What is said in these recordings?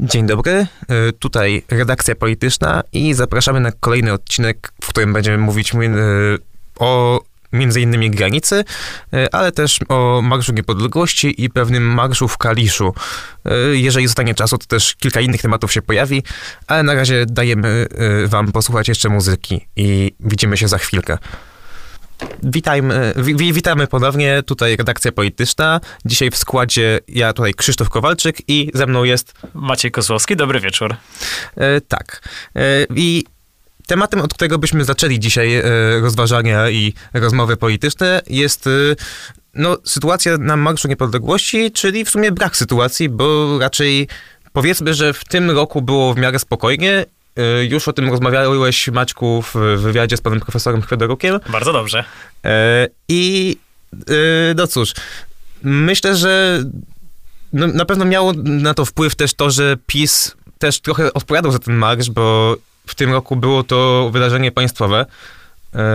Dzień dobry, e, tutaj redakcja polityczna i zapraszamy na kolejny odcinek, w którym będziemy mówić e, o między innymi granicy, e, ale też o Marszu Niepodległości i pewnym marszu w Kaliszu. Jeżeli zostanie czasu, to też kilka innych tematów się pojawi, ale na razie dajemy wam posłuchać jeszcze muzyki i widzimy się za chwilkę. Witajmy, wi, witamy ponownie, tutaj redakcja polityczna. Dzisiaj w składzie ja tutaj Krzysztof Kowalczyk i ze mną jest... Maciej Kozłowski, dobry wieczór. E, tak. E, I tematem, od którego byśmy zaczęli dzisiaj e, rozważania i rozmowy polityczne jest... E, no, sytuacja na Marszu Niepodległości, czyli w sumie brak sytuacji, bo raczej powiedzmy, że w tym roku było w miarę spokojnie już o tym rozmawiałeś, Maćku, w wywiadzie z panem profesorem Chwedorukiem. Bardzo dobrze. Y, I y, no cóż, myślę, że no, na pewno miało na to wpływ też to, że PiS też trochę odpowiadał za ten marsz, bo w tym roku było to wydarzenie państwowe.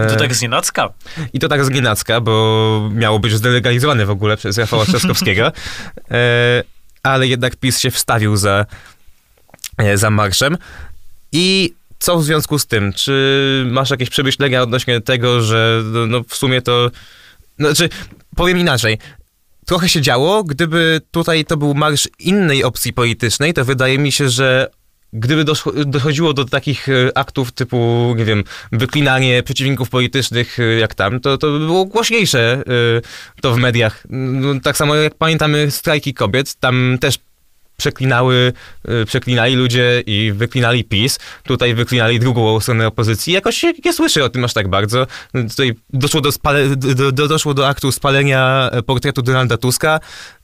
To tak z nienacka. I to tak z nienacka, bo miało być zdelegalizowane w ogóle przez Rafała Trzaskowskiego. Ale jednak PiS się wstawił za, za marszem. I co w związku z tym? Czy masz jakieś przemyślenia odnośnie tego, że no, no w sumie to... Znaczy, powiem inaczej. Trochę się działo, gdyby tutaj to był marsz innej opcji politycznej, to wydaje mi się, że gdyby dochodziło do takich e, aktów typu, nie wiem, wyklinanie przeciwników politycznych e, jak tam, to, to by było głośniejsze e, to w mediach. No, tak samo jak pamiętamy strajki kobiet, tam też przeklinały, y, przeklinali ludzie i wyklinali PiS, tutaj wyklinali drugą stronę opozycji. Jakoś się nie słyszy o tym aż tak bardzo. Tutaj doszło do, spale, do, do, doszło do aktu spalenia portretu Donalda Tuska.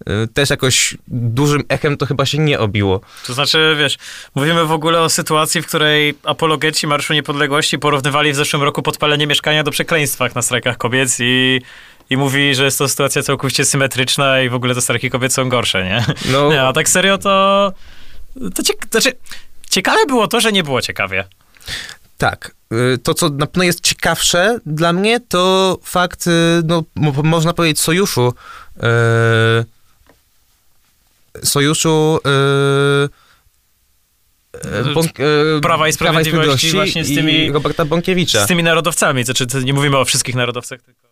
Y, też jakoś dużym echem to chyba się nie obiło. To znaczy, wiesz, mówimy w ogóle o sytuacji, w której apologeci Marszu Niepodległości porównywali w zeszłym roku podpalenie mieszkania do przekleństwach na strajkach kobiet i i mówi, że jest to sytuacja całkowicie symetryczna i w ogóle te starki kobiety są gorsze, nie? No. Nie, a tak serio to... to cieka- znaczy, ciekawe było to, że nie było ciekawie. Tak. Y, to, co na pewno jest ciekawsze dla mnie, to fakt, y, no, można powiedzieć, sojuszu. Yy, sojuszu. Yy, Bąk, Prawa i Sprawiedliwości, Prawa i Sprawiedliwości właśnie z tymi... Roberta Bąkiewicza. Z tymi narodowcami. Znaczy, nie mówimy o wszystkich narodowcach, tylko...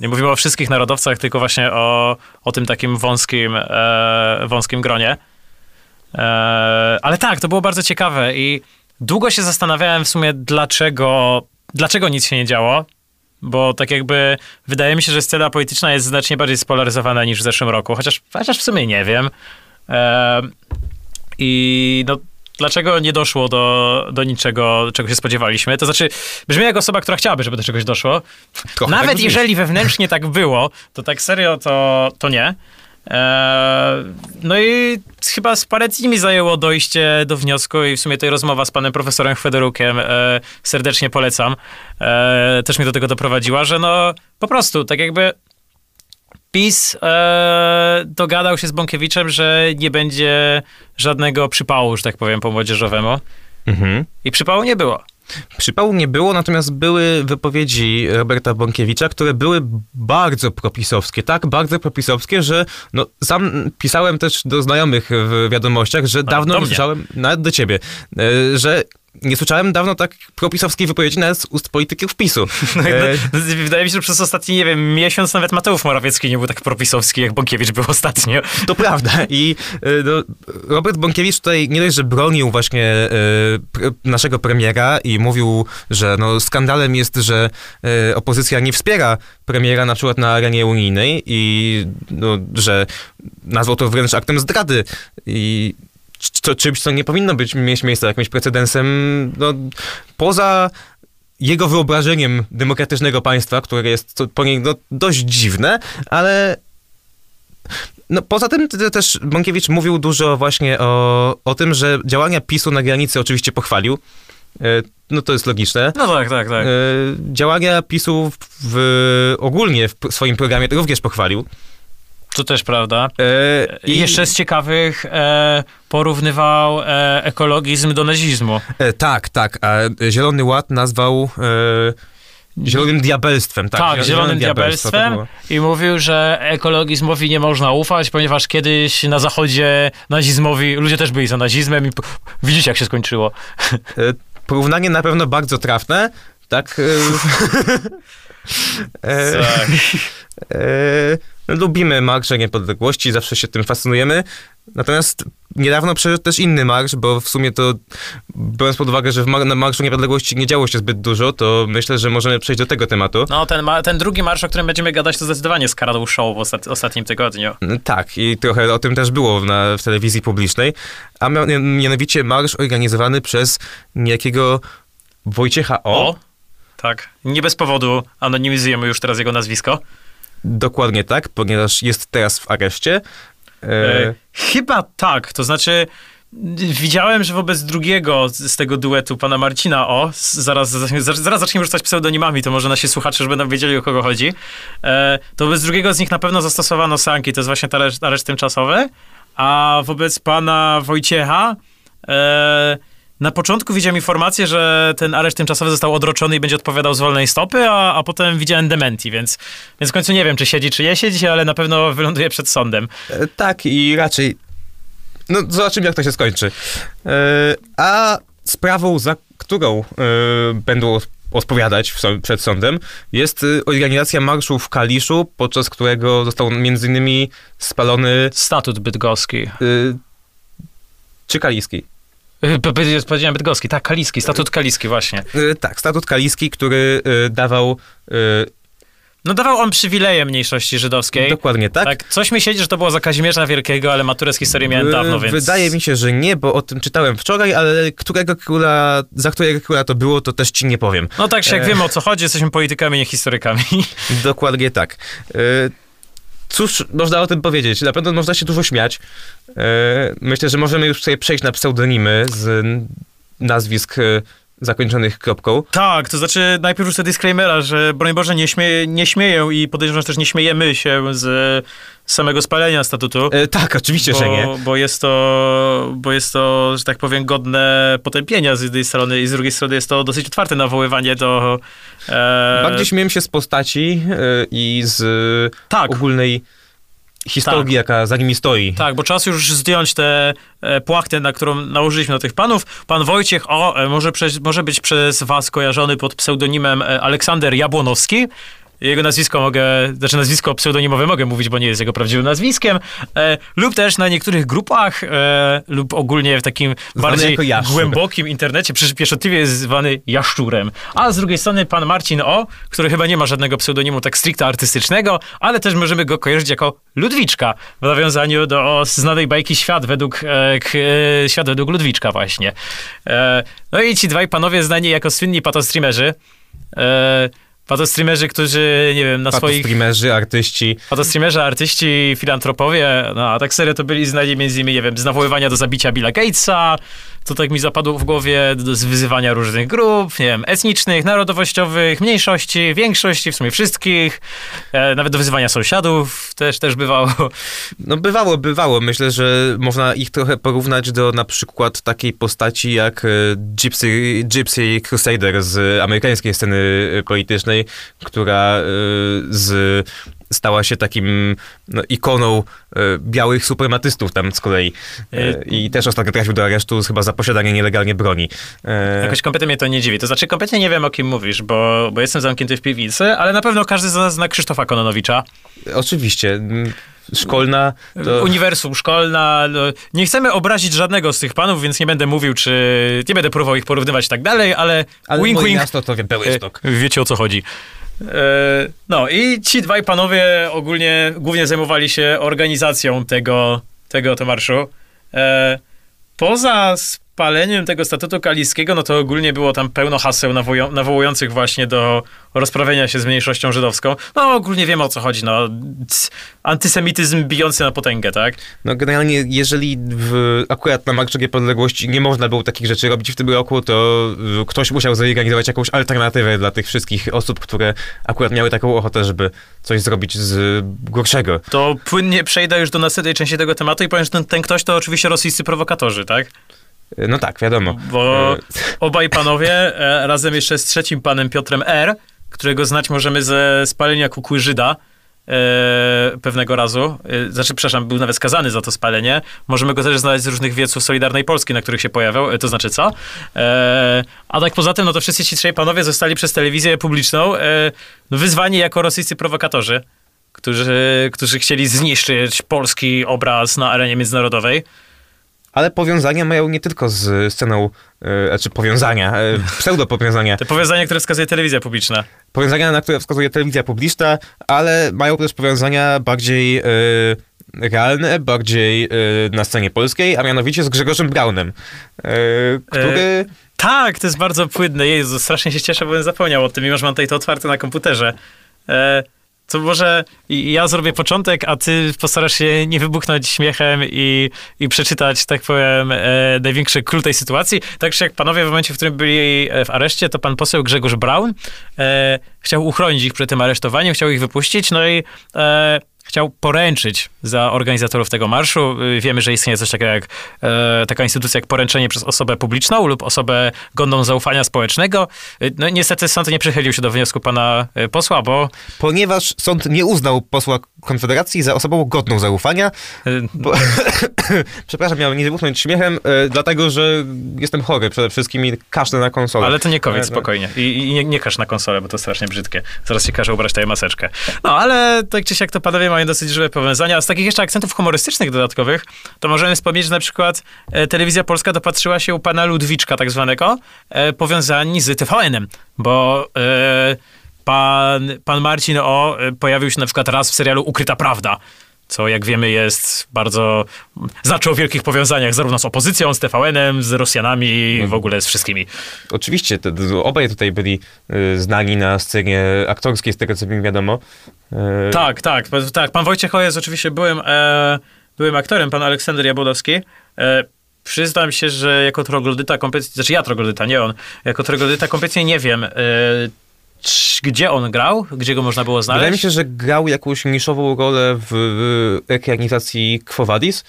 Nie mówimy o wszystkich narodowcach, tylko właśnie o, o tym takim wąskim, e, wąskim gronie. E, ale tak, to było bardzo ciekawe i długo się zastanawiałem w sumie, dlaczego, dlaczego nic się nie działo. Bo tak jakby wydaje mi się, że scena polityczna jest znacznie bardziej spolaryzowana niż w zeszłym roku, chociaż, chociaż w sumie nie wiem. E, I no, dlaczego nie doszło do, do niczego, czego się spodziewaliśmy. To znaczy, brzmi jak osoba, która chciałaby, żeby do czegoś doszło. Trochę Nawet tak jeżeli wewnętrznie tak było, to tak serio to, to nie. Eee, no i chyba z parę dni mi zajęło dojście do wniosku i w sumie tej rozmowa z panem profesorem Federukiem e, serdecznie polecam. E, też mnie do tego doprowadziła, że no po prostu tak jakby PiS e, dogadał się z Bąkiewiczem, że nie będzie żadnego przypału, że tak powiem, po młodzieżowemu. Mhm. I przypału nie było. Przypału nie było, natomiast były wypowiedzi Roberta Bąkiewicza, które były bardzo propisowskie, tak bardzo propisowskie, że no, sam pisałem też do znajomych w wiadomościach, że dawno słyszałem, nawet do ciebie, e, że nie słyszałem dawno tak propisowskiej wypowiedzi nawet z ust polityków PiSu. No, e... no, wydaje mi się, że przez ostatni, nie wiem, miesiąc nawet Mateusz Morawiecki nie był tak propisowski, jak Bąkiewicz był ostatnio. To prawda i e, no, Robert Bąkiewicz tutaj nie dość, że bronił właśnie e, naszego premiera i mówił, że no, skandalem jest, że opozycja nie wspiera premiera na przykład na arenie unijnej i no, że nazwał to wręcz aktem zdrady i co, czymś, co nie powinno być, mieć miejsca, jakimś precedensem, no, poza jego wyobrażeniem demokratycznego państwa, które jest po niej no, dość dziwne, ale no, poza tym też Bąkiewicz mówił dużo właśnie o, o tym, że działania PiSu na granicy oczywiście pochwalił. E, no to jest logiczne. No tak, tak, tak. E, działania PiSu w, w, ogólnie w swoim programie również pochwalił. To też prawda. E, I jeszcze z ciekawych e, porównywał e, ekologizm do nazizmu. E, tak, tak. A Zielony Ład nazwał... Zielonym diabelstwem, tak. Tak, zielonym diabelstwem i mówił, że ekologizmowi nie można ufać, ponieważ kiedyś na zachodzie nazizmowi, ludzie też byli za nazizmem i widzicie jak się skończyło. E, Porównanie na pewno bardzo trafne, tak? E, e, Tak. e, lubimy Marsza Niepodległości, zawsze się tym fascynujemy. Natomiast niedawno przeszedł też inny marsz, bo w sumie to, biorąc pod uwagę, że w mar- na Marszu Niepodległości nie działo się zbyt dużo, to myślę, że możemy przejść do tego tematu. No ten, ma, ten drugi marsz, o którym będziemy gadać, to zdecydowanie skradł show w ostat, ostatnim tygodniu. Tak, i trochę o tym też było na, w telewizji publicznej, a mia- mianowicie marsz organizowany przez niejakiego Wojciecha O. O! Tak. Nie bez powodu anonimizujemy już teraz jego nazwisko. Dokładnie tak, ponieważ jest teraz w areszcie. E, chyba tak, to znaczy widziałem, że wobec drugiego z tego duetu, pana Marcina O, zaraz, zaraz, zaczniemy rzucać pseudonimami, to może nasi słuchacze już będą wiedzieli, o kogo chodzi, e, to wobec drugiego z nich na pewno zastosowano sanki, to jest właśnie areszt, areszt tymczasowy, a wobec pana Wojciecha e, na początku widziałem informację, że ten areszt tymczasowy został odroczony i będzie odpowiadał z wolnej stopy, a, a potem widziałem dementi, więc, więc w końcu nie wiem, czy siedzi, czy nie siedzi, ale na pewno wyląduje przed sądem. e, tak, i raczej. No, zobaczymy, jak to się skończy. E, a sprawą, za którą e, będą odpowiadać przed sądem, jest organizacja marszu w Kaliszu, podczas którego został między innymi spalony. Statut bydgoski. Czy Kaliski? P- Powiedziałem bydgoski, tak, kaliski, statut kaliski, właśnie. E, tak, statut Kaliski, który e, dawał. No dawał on przywileje mniejszości żydowskiej. Dokładnie tak. Tak, coś mi siedzi, że to było za Kazimierza Wielkiego, ale maturę z historii miałem dawno, więc... Wydaje mi się, że nie, bo o tym czytałem wczoraj, ale którego króla, za którego króla to było, to też ci nie powiem. No tak, jak E. wiemy o co chodzi, jesteśmy politykami, nie historykami. Dokładnie tak. E, Cóż można o tym powiedzieć? Na pewno można się dużo śmiać. E, Myślę, że możemy już sobie przejść na pseudonimy z nazwisk e, zakończonych kropką. Tak, to znaczy najpierw już disclaimera, że broń Boże nie, śmieję, nie śmieję i podejrzewam, że też nie śmiejemy się z samego spalenia statutu. E, Tak, oczywiście, że nie. Bo, bo, jest to, bo jest to, że tak powiem, godne potępienia z jednej strony i z drugiej strony jest to dosyć otwarte nawoływanie do... E, Bardziej śmieję się z postaci e, i z tak, ogólnej historii, Tak. jaka za nimi stoi. tak, bo czas już zdjąć tę e, płachtę, na którą nałożyliśmy na tych panów. Pan Wojciech, o, e, może, przez, może być przez was kojarzony pod pseudonimem e, Aleksander Jabłonowski. Jego nazwisko mogę, znaczy nazwisko pseudonimowe mogę mówić, bo nie jest jego prawdziwym nazwiskiem, e, lub też na niektórych grupach, e, lub ogólnie w takim bardziej głębokim internecie, pieszczotliwie jest zwany Jaszczurem. A z drugiej strony pan Marcin O, który chyba nie ma żadnego pseudonimu tak stricte artystycznego, ale też możemy go kojarzyć jako Ludwiczka, w nawiązaniu do znanej bajki Świat według, e, k, e, Świat według Ludwiczka właśnie. E, no i ci dwaj panowie znani jako słynni patostreamerzy, e, patostreamerzy, którzy, nie wiem, na swoich... Streamerzy, artyści. Fotostreamerzy, artyści, filantropowie, no a tak serio to byli znani między innymi, nie wiem, z nawoływania do zabicia Billa Gatesa, to tak mi zapadło w głowie, z wyzywania różnych grup, nie wiem, etnicznych, narodowościowych, mniejszości, większości, w sumie wszystkich, e, nawet do wyzywania sąsiadów też, też bywało. No bywało, bywało. Myślę, że można ich trochę porównać do na przykład takiej postaci jak e, Gypsy, Gypsy Crusader z amerykańskiej sceny e, politycznej, która e, z, stała się takim no, ikoną e, białych suprematystów tam z kolei. E, I też ostatnio trafił do aresztu chyba za posiadanie nielegalnie broni. E, Jakoś kompletnie mnie to nie dziwi. To znaczy, kompletnie nie wiem, o kim mówisz, bo, bo jestem zamknięty w piwnicy, ale na pewno każdy z nas zna Krzysztofa Kononowicza. Oczywiście. m, Szkolna to... Uniwersum, szkolna. no, Nie chcemy obrazić żadnego z tych panów, więc nie będę mówił, czy. Nie będę próbował ich porównywać i tak dalej, ale. Ale wink, wink. miasto to Białystok. E, Wiecie o co chodzi. E, No i ci dwaj panowie ogólnie głównie zajmowali się organizacją tego, tego to marszu. E, Poza spaleniem tego statutu kaliskiego, no to ogólnie było tam pełno haseł nawołują- nawołujących właśnie do rozprawienia się z mniejszością żydowską. No ogólnie wiemy o co chodzi, no. c- Antysemityzm bijący na potęgę, tak? No generalnie, jeżeli w, akurat na Marszu Niepodległości nie można było takich rzeczy robić w tym roku, to y, ktoś musiał zorganizować jakąś alternatywę dla tych wszystkich osób, które akurat miały taką ochotę, żeby coś zrobić z gorszego. To płynnie przejdę już do następnej części tego tematu i powiem, że ten, ten ktoś to oczywiście rosyjscy prowokatorzy, tak? Y, No tak, wiadomo. Bo E, obaj panowie, e, razem jeszcze z trzecim panem Piotrem R., którego znać możemy ze spalenia kukuryżyda e, pewnego razu. E, znaczy, przepraszam, był nawet skazany za to spalenie. Możemy go też znaleźć z różnych wieców Solidarnej Polski, na których się pojawiał. E, to znaczy co? E, a tak poza tym, no to wszyscy ci trzej panowie zostali przez telewizję publiczną e, wyzwani jako rosyjscy prowokatorzy, którzy, którzy chcieli zniszczyć polski obraz na arenie międzynarodowej. Ale powiązania mają nie tylko z sceną, e, znaczy powiązania, e, pseudo-powiązania. Te powiązania, które wskazuje telewizja publiczna. Powiązania, na które wskazuje telewizja publiczna, ale mają też powiązania bardziej e, realne, bardziej na scenie polskiej, a mianowicie z Grzegorzem Braunem, który... Tak, to jest bardzo płynne. Jezu, strasznie się cieszę, bo bym zapomniał o tym, mimo że mam tutaj to otwarte na komputerze. E, to może ja zrobię początek, a ty postarasz się nie wybuchnąć śmiechem i, i przeczytać, tak powiem, e, największy król tej sytuacji. Także jak panowie w momencie, w którym byli w areszcie, to pan poseł Grzegorz Braun e, chciał uchronić ich przed tym aresztowaniem, chciał ich wypuścić, no i e, chciał poręczyć za organizatorów tego marszu. Y, Wiemy, że istnieje coś takiego jak e, taka instytucja jak poręczenie przez osobę publiczną lub osobę godną zaufania społecznego. Y, No niestety sąd nie przychylił się do wniosku pana y, posła, bo Ponieważ sąd nie uznał posła Konfederacji za osobą godną zaufania, y, bo, przepraszam, miałem nie wybuchnąć śmiechem, e, dlatego że jestem chory przede wszystkim i kaszlę na konsolę. ale to nie COVID, E, no. spokojnie. I, i nie, nie każ na konsolę, bo to strasznie brzydkie. Zaraz się każe ubrać tę maseczkę. No ale tak czy siak to panowie mają dosyć żywe powiązania. A z takich jeszcze akcentów humorystycznych dodatkowych, to możemy wspomnieć, że na przykład e, telewizja polska dopatrzyła się u pana Ludwiczka tak zwanego, e, powiązani z TVN-em, bo e, pan, pan Marcin O. e, pojawił się na przykład raz w serialu Ukryta Prawda, co jak wiemy jest bardzo... Znaczy o wielkich powiązaniach zarówno z opozycją, z TVN-em, z Rosjanami, w ogóle z wszystkimi. Oczywiście, to, obaj tutaj byli e, znani na scenie aktorskiej, z tego co mi wiadomo. E, Tak, tak, tak. Pan Wojciech O jest oczywiście byłym, e, byłym aktorem, pan Aleksander Jabłodowski. E, przyznam się, że jako troglodyta kompletnie, znaczy ja troglodyta, nie on, jako troglodyta kompletnie nie wiem, e, gdzie on grał, gdzie go można było znaleźć. Wydaje mi się, że grał jakąś niszową rolę w, ekranizacji Quo Vadis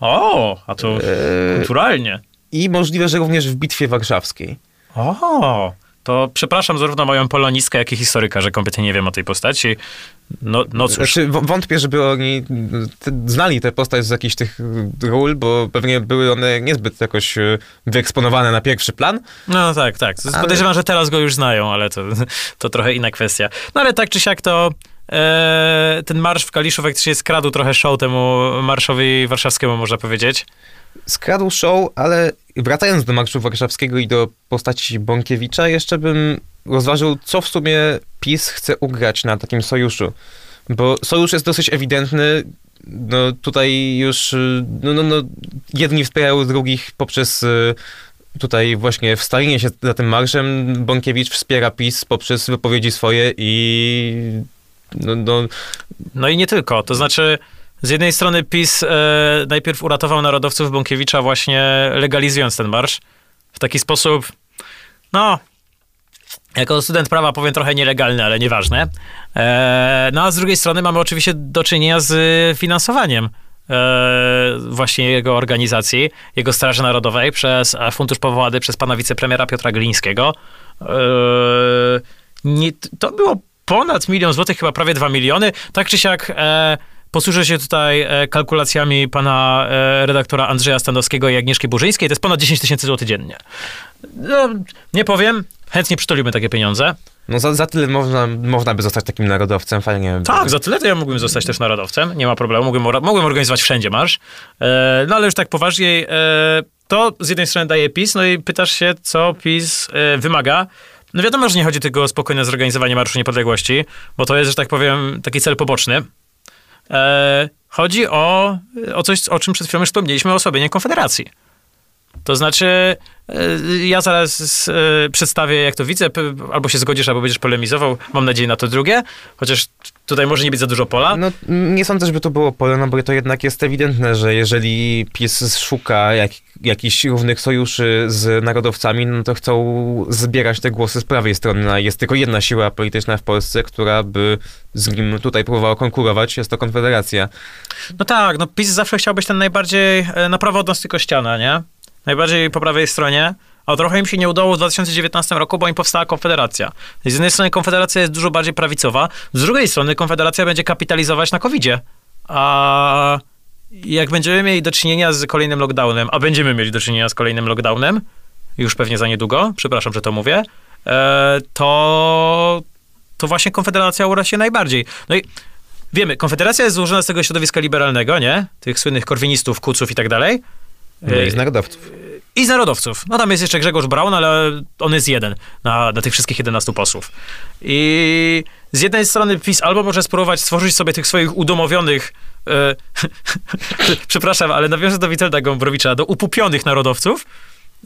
O, a to e, kulturalnie. i możliwe, że również w Bitwie Warszawskiej. O, to przepraszam zarówno moją polonistkę, jak i historyka, że kompletnie nie wiem o tej postaci. No, no cóż. Znaczy, wątpię, żeby oni te, znali tę postać z jakichś tych ról, bo pewnie były one niezbyt jakoś e, wyeksponowane na pierwszy plan. No tak, tak. Ale- Podejrzewam, że teraz go już znają, ale to, to trochę inna kwestia. No ale tak czy siak to e, ten marsz w Kaliszu faktycznie skradł trochę show temu marszowi warszawskiemu, można powiedzieć. Skradł show, ale wracając do Marszu Warszawskiego i do postaci Bąkiewicza, jeszcze bym rozważył, co w sumie PiS chce ugrać na takim sojuszu. Bo sojusz jest dosyć ewidentny. No tutaj już no, no, no, jedni wspierają drugich poprzez y, tutaj właśnie wstawienie się za tym marszem. Bąkiewicz wspiera PiS poprzez wypowiedzi swoje i no, no, No i nie tylko. To znaczy, z jednej strony PiS e, najpierw uratował narodowców Bąkiewicza właśnie legalizując ten marsz. W taki sposób, no, jako student prawa powiem trochę nielegalny, ale nieważne. E, no a z drugiej strony mamy oczywiście do czynienia z finansowaniem e, właśnie jego organizacji, jego Straży Narodowej przez fundusz powołany przez pana wicepremiera Piotra Glińskiego. E, nie, to było ponad milion złotych, chyba prawie dwa miliony. Tak czy siak e, posłużę się tutaj e, kalkulacjami pana e, redaktora Andrzeja Stanowskiego i Agnieszki Burzyńskiej. To jest ponad 10 tysięcy złotych dziennie. No, nie powiem, chętnie przytulimy takie pieniądze. no za, za tyle można, można by zostać takim narodowcem, fajnie. Tak, za tyle to ja mógłbym zostać też narodowcem, nie ma problemu, mógłbym, mógłbym organizować wszędzie marsz. E, no ale już tak poważniej, e, to z jednej strony daje PiS, no i pytasz się, co PiS e, wymaga. No wiadomo, że nie chodzi tylko o spokojne zorganizowanie Marszu Niepodległości, bo to jest, że tak powiem, taki cel poboczny. E, chodzi o, o coś, o czym przed chwilą już wspomnieliśmy, o osłabienie Konfederacji. To znaczy, e, ja zaraz e, przedstawię, jak to widzę, albo się zgodzisz, albo będziesz polemizował. Mam nadzieję na to drugie, chociaż tutaj może nie być za dużo pola. No, nie sądzę, żeby to było pole, no bo to jednak jest ewidentne, że jeżeli PiS szuka jak, jakichś równych sojuszy z narodowcami, no to chcą zbierać te głosy z prawej strony. A jest tylko jedna siła polityczna w Polsce, która by z nim tutaj próbowała konkurować, jest to Konfederacja. No tak, no PiS zawsze chciał być ten najbardziej e, na prawo od nas tylko ściana, nie? Najbardziej po prawej stronie, a trochę im się nie udało w 2019 roku, bo im powstała Konfederacja. Z jednej strony Konfederacja jest dużo bardziej prawicowa, z drugiej strony Konfederacja będzie kapitalizować na COVID-zie. A jak będziemy mieli do czynienia z kolejnym lockdownem, a będziemy mieli do czynienia z kolejnym lockdownem, już pewnie za niedługo, przepraszam, że to mówię, e, to, to właśnie Konfederacja ura się najbardziej. No i wiemy, Konfederacja jest złożona z tego środowiska liberalnego, nie? Tych słynnych korwinistów, kuców i tak dalej. No i z narodowców. I z narodowców. No tam jest jeszcze Grzegorz Braun, ale on jest jeden na, na tych wszystkich 11 posłów. I z jednej strony PiS albo może spróbować stworzyć sobie tych swoich udomowionych, e, przepraszam, ale nawiążę do Witolda Gombrowicza, do upupionych narodowców,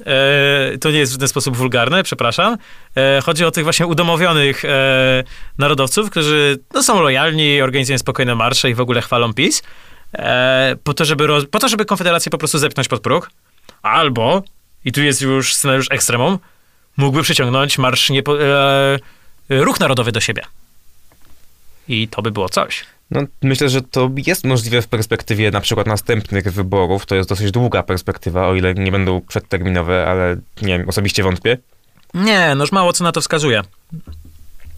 E, to nie jest w żaden sposób wulgarne, przepraszam. E, chodzi o tych właśnie udomowionych e, narodowców, którzy no, są lojalni, organizują spokojne marsze i w ogóle chwalą PiS, e, po, to, żeby roz, po to, żeby Konfederację po prostu zepchnąć pod próg. Albo, i tu jest już scenariusz ekstremum, mógłby przyciągnąć marsz niepo, e, ruch narodowy do siebie. I to by było coś. No, myślę, że to jest możliwe w perspektywie na przykład następnych wyborów. To jest dosyć długa perspektywa, o ile nie będą przedterminowe, ale nie wiem, osobiście wątpię. Nie, no już mało co na to wskazuje.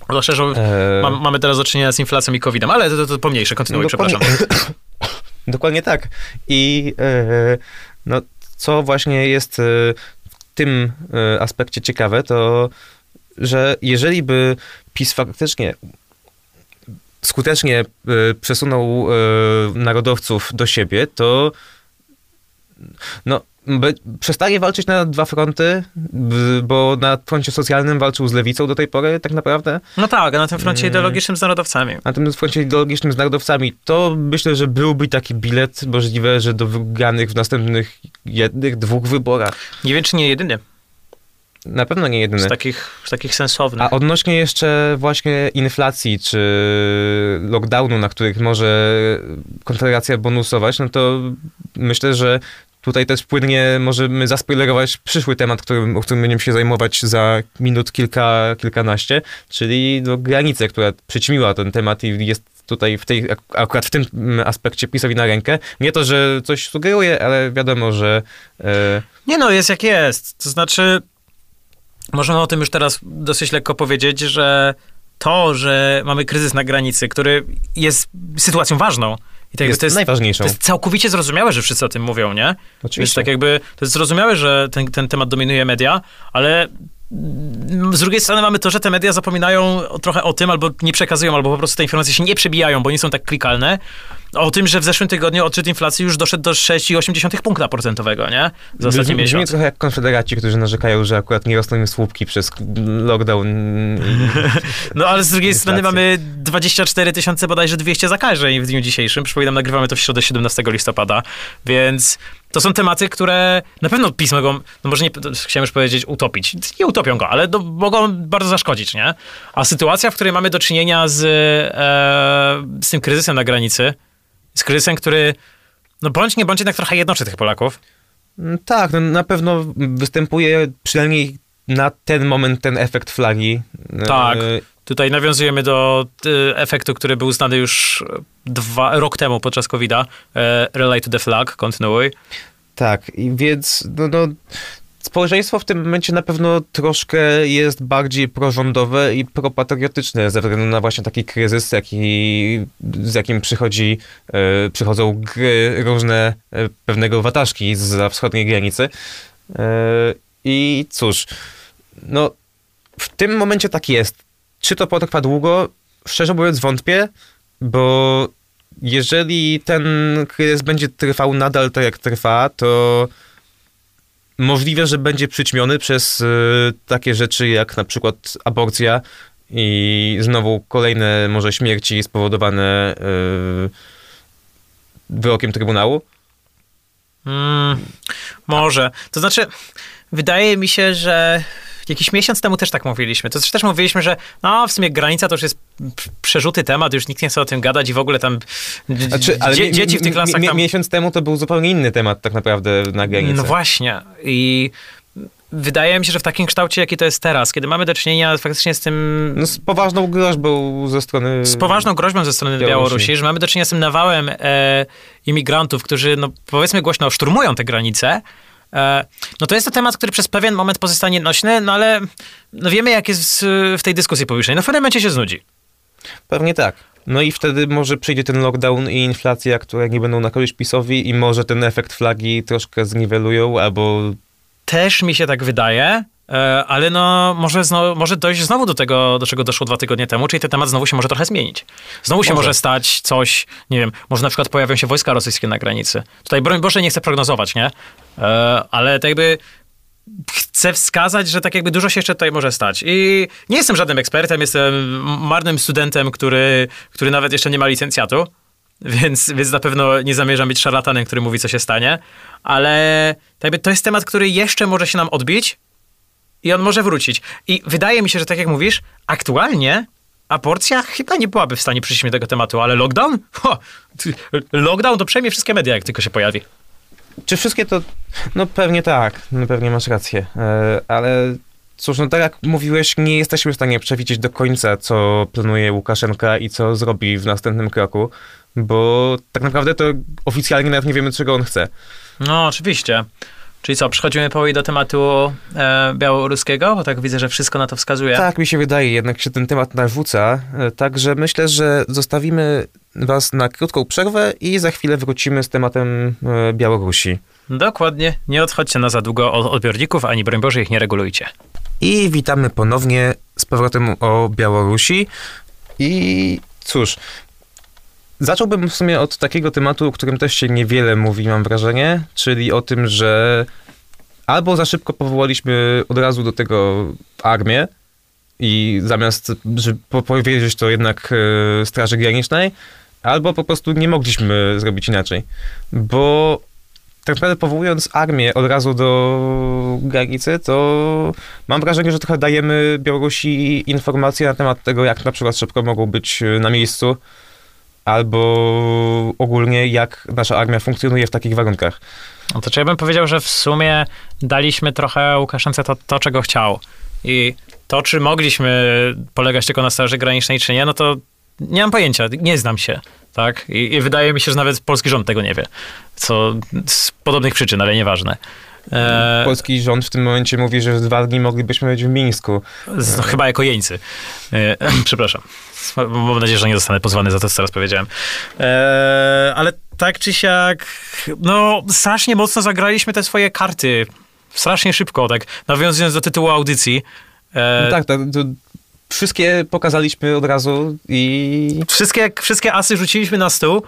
Zwłaszcza, że Eee, mam, mamy teraz do czynienia z inflacją i COVID-em, ale to, to, to pomniejsze, kontynuuj, dokładnie- przepraszam. Dokładnie tak. I e, no, co właśnie jest e, w tym e, aspekcie ciekawe, to że jeżeli by PiS faktycznie skutecznie e, przesunął e, narodowców do siebie, to no, be, przestaje walczyć na dwa fronty, bo na froncie socjalnym walczył z lewicą do tej pory tak naprawdę, No tak, a na tym froncie Mm. ideologicznym z narodowcami. na tym froncie ideologicznym z narodowcami, to myślę, że byłby taki bilet możliwe, że do wygranych w następnych jednych, dwóch wyborach. Nie wiem, czy nie jedyny Na pewno nie jedyny. z takich, z takich sensownych. A odnośnie jeszcze właśnie inflacji czy lockdownu, na których może Konfederacja bonusować, no to myślę, że tutaj też płynnie możemy zaspoilerować przyszły temat, którym, o którym będziemy się zajmować za minut kilka, kilkanaście, czyli no, granicę, która przyćmiła ten temat i jest tutaj w tej, ak- akurat w tym aspekcie PiSowi na rękę. Nie to, że coś sugeruje, ale wiadomo, że e, Nie no, jest jak jest. To znaczy, możemy o tym już teraz dosyć lekko powiedzieć, że to, że mamy kryzys na granicy, który jest sytuacją ważną. I tak jest, to jest, najważniejszą. to jest całkowicie zrozumiałe, że wszyscy o tym mówią, nie? Więc Oczywiście. tak jakby to jest zrozumiałe, że ten, ten temat dominuje media, ale z drugiej strony mamy to, że te media zapominają trochę o tym, albo nie przekazują, albo po prostu te informacje się nie przebijają, bo nie są tak klikalne. O tym, że w zeszłym tygodniu odczyt inflacji już doszedł do 6,8 punkta procentowego, nie? Za ostatni Brzmi, brzmi miesiąc. trochę jak konfederaci, którzy narzekają, że akurat nie rosną im słupki przez lockdown. No ale z drugiej strony Inflacja. mamy 24 tysiące bodajże 200 zakażeń w dniu dzisiejszym. Przypominam, nagrywamy to w środę 17 listopada, więc to są tematy, które na pewno PiS mogą, no może nie, chciałem już powiedzieć utopić. Nie utopią go, ale do, mogą bardzo zaszkodzić, nie? A sytuacja, w której mamy do czynienia z, e, z tym kryzysem na granicy, z kryzysem, który no bądź nie bądź jednak trochę jednoczy tych Polaków. Mm, Tak, no, na pewno występuje przynajmniej na ten moment ten efekt flagi. Tak. E, Tutaj nawiązujemy do y, efektu, który był znany już dwa, rok temu podczas COVID-a. E, relay to the flag, kontynuuj. Tak, i więc no, no, społeczeństwo w tym momencie na pewno troszkę jest bardziej prorządowe i propatriotyczne ze względu na właśnie taki kryzys, jaki, z jakim przychodzi, e, przychodzą gry różne e, pewnego wataszki z wschodniej granicy. E, I cóż, no w tym momencie tak jest. Czy to potrwa długo? Szczerze mówiąc wątpię, bo jeżeli ten kryzys będzie trwał nadal tak jak trwa, to możliwe, że będzie przyćmiony przez y, takie rzeczy jak na przykład aborcja i znowu kolejne może śmierci spowodowane y, wyrokiem Trybunału. Mm, może. To znaczy, wydaje mi się, że jakiś miesiąc temu też tak mówiliśmy. To też mówiliśmy, że no, w sumie granica to już jest przerzuty temat, już nikt nie chce o tym gadać i w ogóle tam Znaczy, ale dzie- dzieci w tych klasach tam... Miesiąc temu to był zupełnie inny temat tak naprawdę na granicy. No właśnie. I wydaje mi się, że w takim kształcie, jaki to jest teraz, kiedy mamy do czynienia faktycznie z tym No, z poważną groźbą ze strony... z poważną groźbą ze strony Białorusi. Białorusi, że mamy do czynienia z tym nawałem e, imigrantów, którzy, no powiedzmy głośno, szturmują te granice, no to jest to temat, który przez pewien moment pozostanie nośny, no ale no wiemy, jak jest w tej dyskusji publicznej. No w pewnym momencie się znudzi. Pewnie tak. No i wtedy może przyjdzie ten lockdown i inflacja, które nie będą na korzyść PiSowi i może ten efekt flagi troszkę zniwelują, albo... Też mi się tak wydaje, e, ale no może, znowu, może dojść znowu do tego, do czego doszło dwa tygodnie temu, czyli ten temat znowu się może trochę zmienić. Znowu może. się może stać coś, nie wiem, może na przykład pojawią się wojska rosyjskie na granicy. Tutaj broń Boże nie chcę prognozować, nie? E, ale tak jakby chcę wskazać, że tak jakby dużo się jeszcze tutaj może stać. I nie jestem żadnym ekspertem, jestem marnym studentem, który, który nawet jeszcze nie ma licencjatu, więc, więc na pewno nie zamierzam być szarlatanem, który mówi, co się stanie, ale tak to jest temat, który jeszcze może się nam odbić i on może wrócić. I wydaje mi się, że tak jak mówisz, aktualnie aborcja chyba nie byłaby w stanie przyjść mi tego tematu, ale lockdown? Ho, lockdown to przejmie wszystkie media, jak tylko się pojawi. Czy wszystkie to... No pewnie tak, no pewnie masz rację, e, ale cóż, no tak jak mówiłeś, nie jesteśmy w stanie przewidzieć do końca, co planuje Łukaszenka i co zrobi w następnym kroku, bo tak naprawdę to oficjalnie nawet nie wiemy, czego on chce. No, oczywiście. Czyli co, przechodzimy powoli do tematu e, białoruskiego, bo tak widzę, że wszystko na to wskazuje. Tak, mi się wydaje, jednak się ten temat narzuca, e, także myślę, że zostawimy was na krótką przerwę i za chwilę wrócimy z tematem e, Białorusi. Dokładnie, nie odchodźcie na za długo od odbiorników, ani broń Boże ich nie regulujcie. I witamy ponownie z powrotem o Białorusi i cóż, Zacząłbym w sumie od takiego tematu, o którym też się niewiele mówi, mam wrażenie, czyli o tym, że albo za szybko powołaliśmy od razu do tego armię i zamiast żeby powiedzieć to jednak e, Straży Granicznej, albo po prostu nie mogliśmy zrobić inaczej. Bo tak naprawdę powołując armię od razu do granicy, to mam wrażenie, że trochę dajemy Białorusi informacje na temat tego, jak na przykład szybko mogą być na miejscu, albo ogólnie jak nasza armia funkcjonuje w takich warunkach. No to czy ja bym powiedział, że w sumie daliśmy trochę Łukaszence to, to czego chciał. I to, czy mogliśmy polegać tylko na Straży Granicznej, czy nie, no to nie mam pojęcia, nie znam się, tak? I, I, wydaje mi się, że nawet polski rząd tego nie wie, co z podobnych przyczyn, ale nieważne. E... Polski rząd w tym momencie mówi, że dwa dni moglibyśmy być w Mińsku. No, chyba jako jeńcy. E, przepraszam. Mam nadzieję, że nie zostanę pozwany za to, co teraz powiedziałem. E, ale tak czy siak, no strasznie mocno zagraliśmy te swoje karty. Strasznie szybko, tak nawiązując do tytułu audycji. No tak, to, to wszystkie pokazaliśmy od razu i... Wszystkie, wszystkie asy rzuciliśmy na stół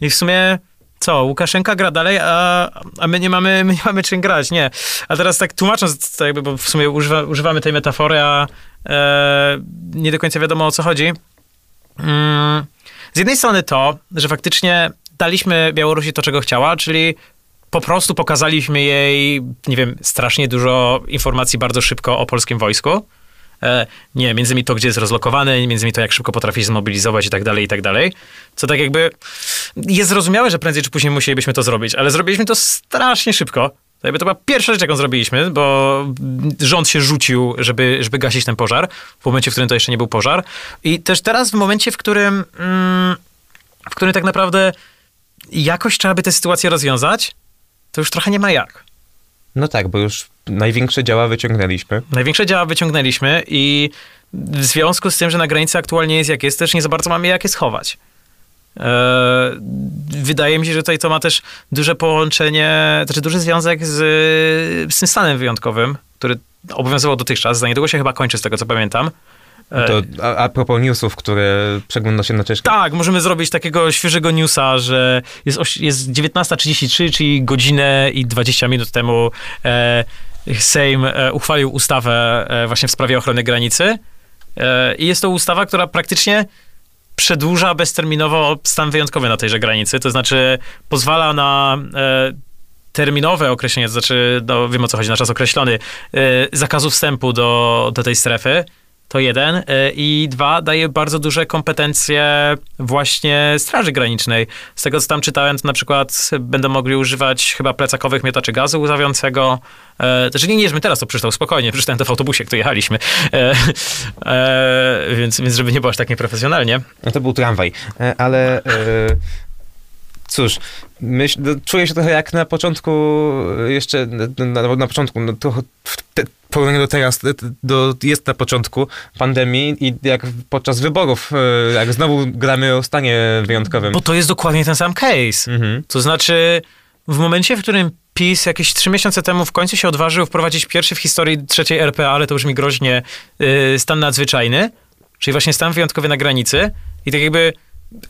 i w sumie co, Łukaszenka gra dalej, a, a my, nie mamy, my nie mamy czym grać, nie. A teraz tak tłumacząc, to jakby, bo w sumie używa, używamy tej metafory, a e, nie do końca wiadomo o co chodzi. Mm, z jednej strony to, że faktycznie daliśmy Białorusi to, czego chciała, czyli po prostu pokazaliśmy jej, nie wiem, strasznie dużo informacji bardzo szybko o polskim wojsku. E, nie, między innymi to, gdzie jest rozlokowany, między innymi to, jak szybko potrafi zmobilizować i tak dalej, i tak dalej. Co tak jakby jest zrozumiałe, że prędzej czy później musielibyśmy to zrobić, ale zrobiliśmy to strasznie szybko. To była pierwsza rzecz, jaką zrobiliśmy, bo rząd się rzucił, żeby, żeby gasić ten pożar, w momencie, w którym to jeszcze nie był pożar. I też teraz w momencie, w którym, mm, w którym tak naprawdę jakoś trzeba by tę sytuację rozwiązać, to już trochę nie ma jak. No tak, bo już największe działa wyciągnęliśmy. Największe działa wyciągnęliśmy i w związku z tym, że na granicy aktualnie jest jak jest, też nie za bardzo mamy jak je schować. Eee, wydaje mi się, że tutaj to ma też duże połączenie, znaczy duży związek z, z tym stanem wyjątkowym, który obowiązywał dotychczas. Za niedługo się chyba kończy, z tego co pamiętam. Eee, to a, a propos newsów, które przegląda się na cześć. Tak, możemy zrobić takiego świeżego newsa, że jest, jest 19.33, czyli godzinę i 20 minut temu e, Sejm e, uchwalił ustawę e, właśnie w sprawie ochrony granicy. E, I jest to ustawa, która praktycznie przedłuża bezterminowo stan wyjątkowy na tejże granicy, to znaczy pozwala na terminowe określenie, to znaczy, no, wiem o co chodzi, na czas określony, zakazu wstępu do, do tej strefy, to jeden. Y, I dwa, daje bardzo duże kompetencje właśnie Straży Granicznej. Z tego, co tam czytałem, to na przykład będą mogli używać chyba plecakowych miotaczy gazu łzawiącego. E, znaczy nie, nie, żebym teraz to przeczytał, spokojnie, przeczytałem to w autobusie, który jechaliśmy. E, e, więc, więc żeby nie było aż tak nieprofesjonalnie. No to był tramwaj, e, ale... E, Cóż, myśl, czuję się trochę jak na początku, jeszcze na, na, początku, no, trochę te, porównaniu do teraz, do, jest na początku pandemii i jak podczas wyborów, e, jak znowu gramy o stanie wyjątkowym. Bo to jest dokładnie ten sam case. Mhm. To znaczy, w momencie, w którym PiS jakieś trzy miesiące temu w końcu się odważył wprowadzić pierwszy w historii trzeciej RPA, ale to brzmi groźnie, yy, stan nadzwyczajny, czyli właśnie stan wyjątkowy na granicy i tak jakby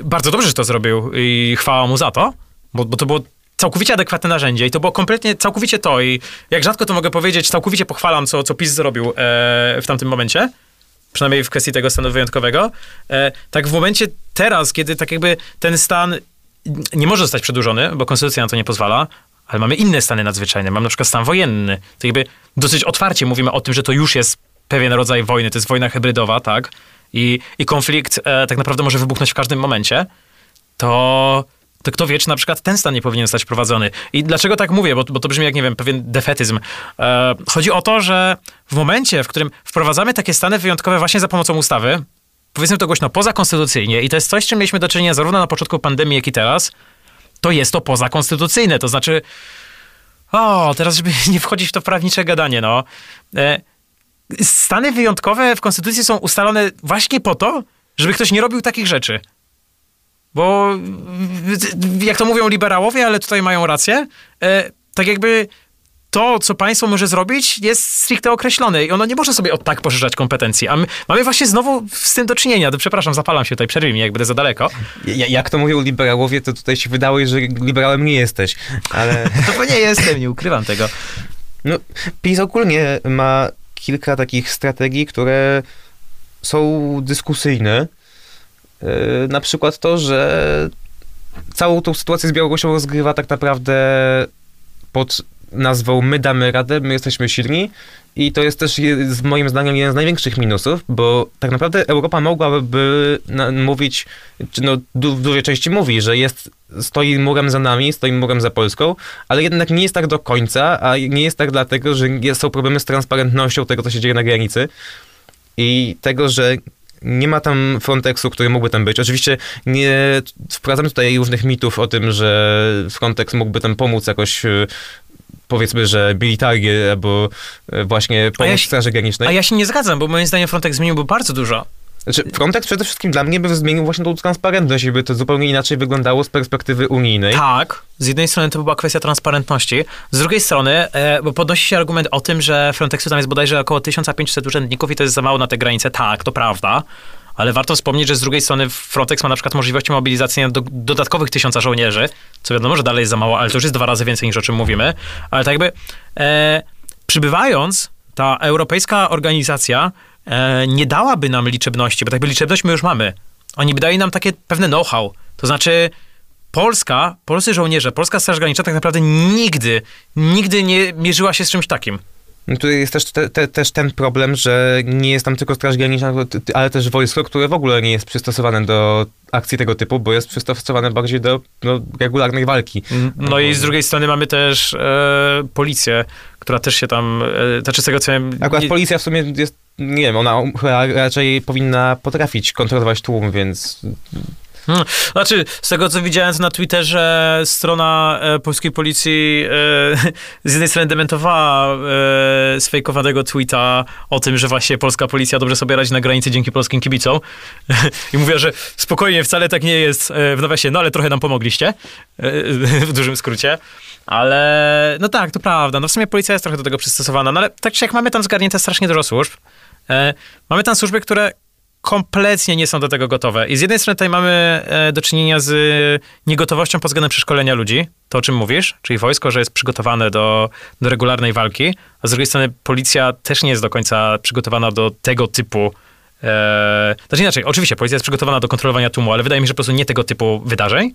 bardzo dobrze, że to zrobił i chwała mu za to, bo, bo to było całkowicie adekwatne narzędzie i to było kompletnie, całkowicie to i jak rzadko to mogę powiedzieć, całkowicie pochwalam, co, co PiS zrobił e, w tamtym momencie, przynajmniej w kwestii tego stanu wyjątkowego. E, tak w momencie teraz, kiedy tak jakby ten stan nie może zostać przedłużony, bo konstytucja na to nie pozwala, ale mamy inne stany nadzwyczajne. Mamy na przykład stan wojenny. To jakby dosyć otwarcie mówimy o tym, że to już jest pewien rodzaj wojny, to jest wojna hybrydowa, tak? I, i konflikt e, tak naprawdę może wybuchnąć w każdym momencie. To, to kto wie, czy na przykład ten stan nie powinien zostać wprowadzony. I dlaczego tak mówię? Bo, bo to brzmi jak, nie wiem, pewien defetyzm. E, chodzi o to, że w momencie, w którym wprowadzamy takie stany wyjątkowe właśnie za pomocą ustawy, powiedzmy to głośno, pozakonstytucyjnie, i to jest coś, z czym mieliśmy do czynienia zarówno na początku pandemii, jak i teraz, to jest to pozakonstytucyjne. To znaczy, o, teraz, żeby nie wchodzić w to prawnicze gadanie, no. E, stany wyjątkowe w konstytucji są ustalone właśnie po to, żeby ktoś nie robił takich rzeczy. Bo jak to mówią liberałowie, ale tutaj mają rację, e, tak jakby to, co państwo może zrobić, jest stricte określone i ono nie może sobie od tak poszerzać kompetencji. A my mamy właśnie znowu z tym do czynienia. To, przepraszam, zapalam się tutaj, przerwij mi, jak będę za daleko. Ja, jak to mówią liberałowie, to tutaj się wydało, że liberałem nie jesteś, ale... no bo nie jestem, nie ukrywam tego. No, PiS ogólnie ma kilka takich strategii, które są dyskusyjne. Yy, na przykład to, że całą tą sytuację z Białorusią rozgrywa tak naprawdę pod nazwą My damy radę, my jesteśmy silni. I to jest też z moim zdaniem jeden z największych minusów, bo tak naprawdę Europa mogłaby mówić, czy no w dużej części mówi, że jest, stoi murem za nami, stoi murem za Polską, ale jednak nie jest tak do końca, a nie jest tak dlatego, że są problemy z transparentnością tego, co się dzieje na granicy i tego, że nie ma tam Frontexu, który mógłby tam być. Oczywiście nie wprowadzamy tutaj różnych mitów o tym, że Frontex mógłby tam pomóc jakoś powiedzmy, że militarię albo e, właśnie pomoc ja się, Straży Granicznej. A ja się nie zgadzam, bo moim zdaniem Frontex zmieniłby bardzo dużo. Znaczy, Frontex przede wszystkim dla mnie by zmienił właśnie tą transparentność i by to zupełnie inaczej wyglądało z perspektywy unijnej. Tak, z jednej strony to była kwestia transparentności, z drugiej strony, e, bo podnosi się argument o tym, że Frontexu tam jest bodajże około 1500 urzędników i to jest za mało na te granice. Tak, to prawda. Ale warto wspomnieć, że z drugiej strony Frontex ma na przykład możliwości mobilizacji do, dodatkowych tysiąca żołnierzy, co wiadomo, że dalej jest za mało, ale to już jest dwa razy więcej niż o czym mówimy. Ale tak jakby e, przybywając, ta europejska organizacja nie dałaby nam liczebności, bo tak liczebność my już mamy. Oni by dali nam takie pewne know-how. To znaczy Polska, polscy żołnierze, polska Straż Graniczna tak naprawdę nigdy, nigdy nie mierzyła się z czymś takim. No tutaj jest też, te, te, też ten problem, że nie jest tam tylko Straż Graniczna, ale też wojsko, które w ogóle nie jest przystosowane do akcji tego typu, bo jest przystosowane bardziej do no, regularnej walki. No i z drugiej strony mamy też e, policję, która też się tam, e, znaczy z tego co. Akurat policja w sumie jest, nie wiem, ona chyba raczej powinna potrafić kontrolować tłum, więc Hmm. Znaczy, z tego co widziałem na Twitterze, strona e, polskiej policji e, z jednej strony dementowała e, sfejkowanego tweeta o tym, że właśnie polska policja dobrze sobie radzi na granicy dzięki polskim kibicom. I mówiła, że spokojnie, wcale tak nie jest e, w nawiasie, no ale trochę nam pomogliście, e, w dużym skrócie. Ale no tak, to prawda. No w sumie policja jest trochę do tego przystosowana, no ale tak czy jak mamy tam zgarnięte strasznie dużo służb. E, mamy tam służby, które kompletnie nie są do tego gotowe. I z jednej strony tutaj mamy e, do czynienia z niegotowością pod względem przeszkolenia ludzi, to o czym mówisz, czyli wojsko, że jest przygotowane do, do regularnej walki, a z drugiej strony policja też nie jest do końca przygotowana do tego typu e, znaczy inaczej, oczywiście policja jest przygotowana do kontrolowania tłumu, ale wydaje mi się, że po prostu nie tego typu wydarzeń.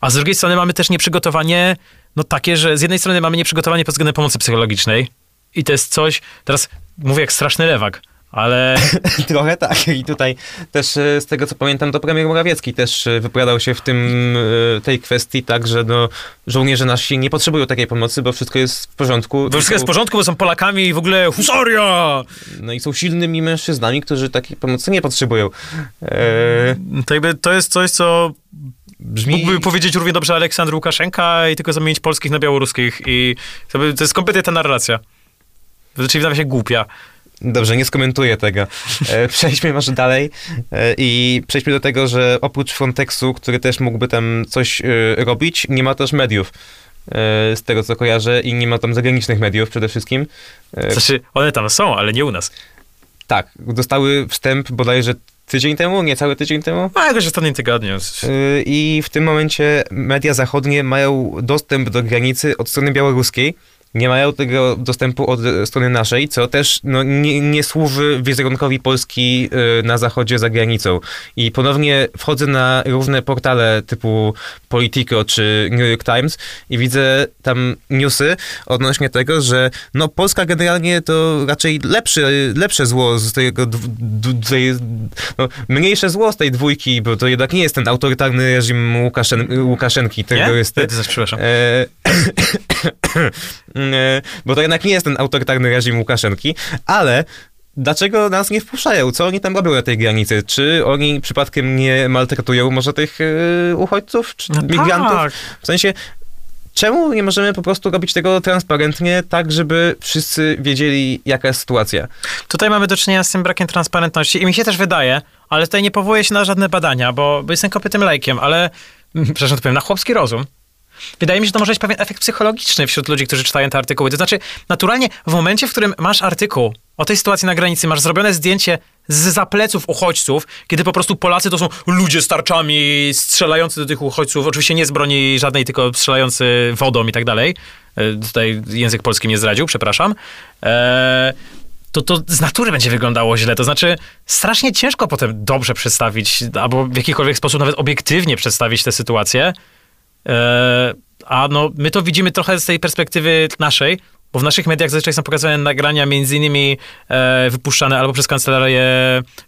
A z drugiej strony mamy też nieprzygotowanie, no takie, że z jednej strony mamy nieprzygotowanie pod względem pomocy psychologicznej i to jest coś, teraz mówię jak straszny lewak, ale... Trochę tak. I tutaj też e, z tego, co pamiętam, to premier Morawiecki też e, wypowiadał się w tym, e, tej kwestii tak, że no, żołnierze nasi nie potrzebują takiej pomocy, bo wszystko jest w porządku. Bo wszystko jest w porządku, bo są Polakami i w ogóle husaria! No i są silnymi mężczyznami, którzy takiej pomocy nie potrzebują. E... To, jakby to jest coś, co brzmi... Mógłby powiedzieć równie dobrze Aleksandr Łukaszenka i tylko zamienić polskich na białoruskich i to, jest kompletnie ta narracja. Czyli wydaje się głupia. Dobrze, nie skomentuję tego. E, przejdźmy może dalej e, i przejdźmy do tego, że oprócz Frontexu, który też mógłby tam coś e, robić, nie ma też mediów. Z tego co kojarzę i nie ma tam zagranicznych mediów przede wszystkim. Znaczy, one tam są, ale nie u nas. tak, dostały wstęp bodajże tydzień temu, nie cały tydzień temu. A jakoś w ostatnim tygodniu. I w tym momencie media zachodnie mają dostęp do granicy od strony białoruskiej. Nie mają tego dostępu od strony naszej, co też no, nie, nie służy wizerunkowi Polski e, na zachodzie za granicą. I ponownie wchodzę na różne portale typu Politico czy New York Times i widzę tam newsy odnośnie tego, że no Polska generalnie to raczej lepsze, lepsze zło z tego, tej, no, mniejsze zło z tej dwójki, bo to jednak nie jest ten autorytarny reżim Łukaszen, Łukaszenki, Nie? terrorysty. Ty też, przepraszam. E, bo to jednak nie jest ten autorytarny reżim Łukaszenki, ale dlaczego nas nie wpuszczają? Co oni tam robią na tej granicy? Czy oni przypadkiem nie maltretują może tych e, uchodźców, czy No migrantów? tak. W sensie, czemu nie możemy po prostu robić tego transparentnie, tak żeby wszyscy wiedzieli, jaka jest sytuacja? Tutaj mamy do czynienia z tym brakiem transparentności i mi się też wydaje, ale tutaj nie powołuję się na żadne badania, bo, bo jestem kopytym lajkiem, ale mm, przepraszam, to powiem, na chłopski rozum. Wydaje mi się, że to może być pewien efekt psychologiczny wśród ludzi, którzy czytają te artykuły. To znaczy, naturalnie w momencie, w którym masz artykuł o tej sytuacji na granicy, masz zrobione zdjęcie z zapleców uchodźców, kiedy po prostu Polacy to są ludzie z tarczami strzelający do tych uchodźców, oczywiście nie z broni żadnej, tylko strzelający wodą i tak dalej. E, Tutaj język polski mnie zdradził, przepraszam. Eee, to to z natury będzie wyglądało źle. To znaczy, strasznie ciężko potem dobrze przedstawić, albo w jakikolwiek sposób nawet obiektywnie przedstawić tę sytuację. E, a no, my to widzimy trochę z tej perspektywy naszej, bo w naszych mediach zazwyczaj są pokazywane nagrania między innymi e, wypuszczane albo przez kancelarię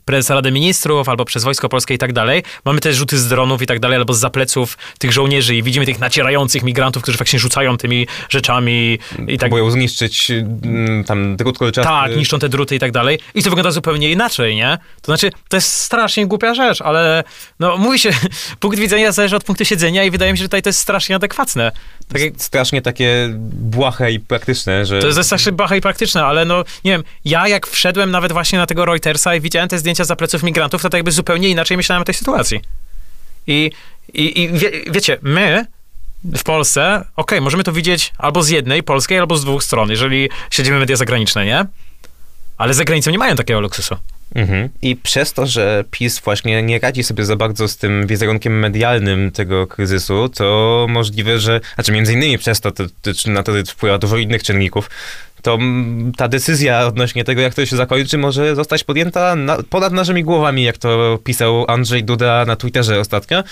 prezesa Rady Ministrów, albo przez Wojsko Polskie i tak dalej. Mamy też rzuty z dronów i tak dalej, albo z zapleców tych żołnierzy i widzimy tych nacierających migrantów, którzy faktycznie rzucają tymi rzeczami i tak Próbują zniszczyć mm, tam drut kolczasty. tak, niszczą te druty i tak dalej. I to wygląda zupełnie inaczej, nie? To znaczy, to jest strasznie głupia rzecz, ale no mówi się, punkt widzenia zależy od punktu siedzenia i wydaje mi się, że tutaj to jest strasznie adekwatne. Tak jak, Strasznie takie błahe i praktyczne, że... to jest strasznie bacha i praktyczne, ale no, nie wiem, ja jak wszedłem nawet właśnie na tego Reutersa i widziałem te zdjęcia za pleców migrantów, to tak jakby zupełnie inaczej myślałem o tej sytuacji. I, i, i wie, wiecie, my w Polsce, okej, możemy to widzieć albo z jednej polskiej, albo z dwóch stron, jeżeli siedzimy media zagraniczne, nie? Ale za granicą nie mają takiego luksusu. Mhm. I przez to, że PiS właśnie nie radzi sobie za bardzo z tym wizerunkiem medialnym tego kryzysu, to możliwe, że, znaczy między innymi przez to, to, to na to wpływa dużo innych czynników, to ta decyzja odnośnie tego, jak to się zakończy, może zostać podjęta na, ponad naszymi głowami, jak to pisał Andrzej Duda na Twitterze ostatnio.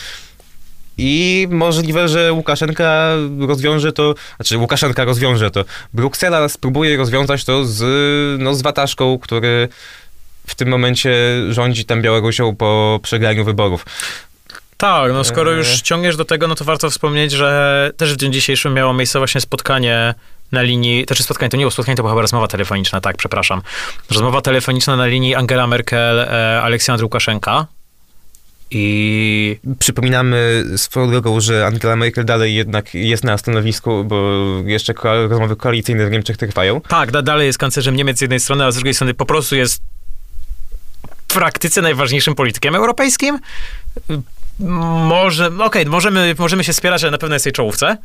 I możliwe, że Łukaszenka rozwiąże to, znaczy Łukaszenka rozwiąże to. Bruksela spróbuje rozwiązać to z, no, z Wataszką, który w tym momencie rządzi tam Białorusią po przegraniu wyborów. Tak, no skoro już ciągniesz do tego, no to warto wspomnieć, że też w dniu dzisiejszym miało miejsce właśnie spotkanie na linii, też spotkanie, to nie było spotkanie, to była chyba rozmowa telefoniczna, tak, przepraszam. Rozmowa telefoniczna na linii Angela Merkel, e, Aleksandr Łukaszenka. I Przypominamy swoją drogą, że Angela Merkel dalej jednak jest na stanowisku, bo jeszcze ko- rozmowy koalicyjne w Niemczech trwają. tak, da, dalej jest kanclerzem Niemiec z jednej strony, a z drugiej strony po prostu jest praktyce najważniejszym politykiem europejskim. Może, okej, możemy, możemy się spierać, ale na pewno jest w tej czołówce.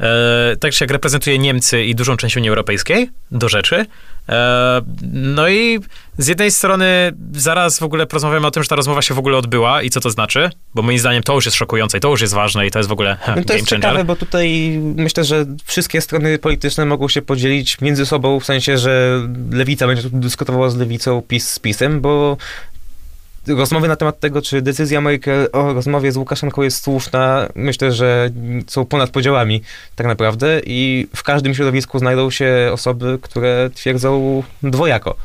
E, tak czy jak reprezentuje Niemcy i dużą część Unii Europejskiej, do rzeczy. E, no i z jednej strony zaraz w ogóle porozmawiamy o tym, że ta rozmowa się w ogóle odbyła i co to znaczy, bo moim zdaniem to już jest szokujące i to już jest ważne i to jest w ogóle No to jest changer. ciekawe, bo tutaj myślę, że wszystkie strony polityczne mogą się podzielić między sobą, w sensie, że lewica będzie dyskutowała z lewicą, PiS z PiSem, bo rozmowy na temat tego, czy decyzja Merkel o rozmowie z Łukaszenką jest słuszna, myślę, że są ponad podziałami tak naprawdę i w każdym środowisku znajdą się osoby, które twierdzą dwojako.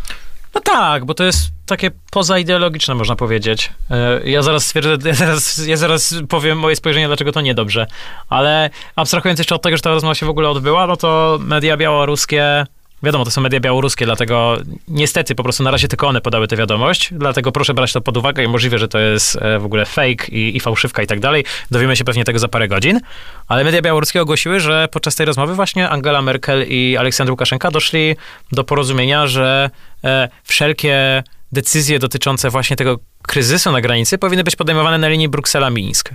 No tak, bo to jest takie pozaideologiczne, można powiedzieć. E, Ja zaraz stwierdzę, ja zaraz, ja zaraz powiem moje spojrzenie, dlaczego to niedobrze. Ale abstrahując jeszcze od tego, że ta rozmowa się w ogóle odbyła, no to media białoruskie Wiadomo, to są media białoruskie, dlatego niestety po prostu na razie tylko one podały tę wiadomość, dlatego proszę brać to pod uwagę i możliwe, że to jest e, w ogóle fake i, i fałszywka i tak dalej. Dowiemy się pewnie tego za parę godzin, ale media białoruskie ogłosiły, że podczas tej rozmowy właśnie Angela Merkel i Aleksander Łukaszenka doszli do porozumienia, że e, wszelkie decyzje dotyczące właśnie tego kryzysu na granicy powinny być podejmowane na linii Bruksela-Mińsk.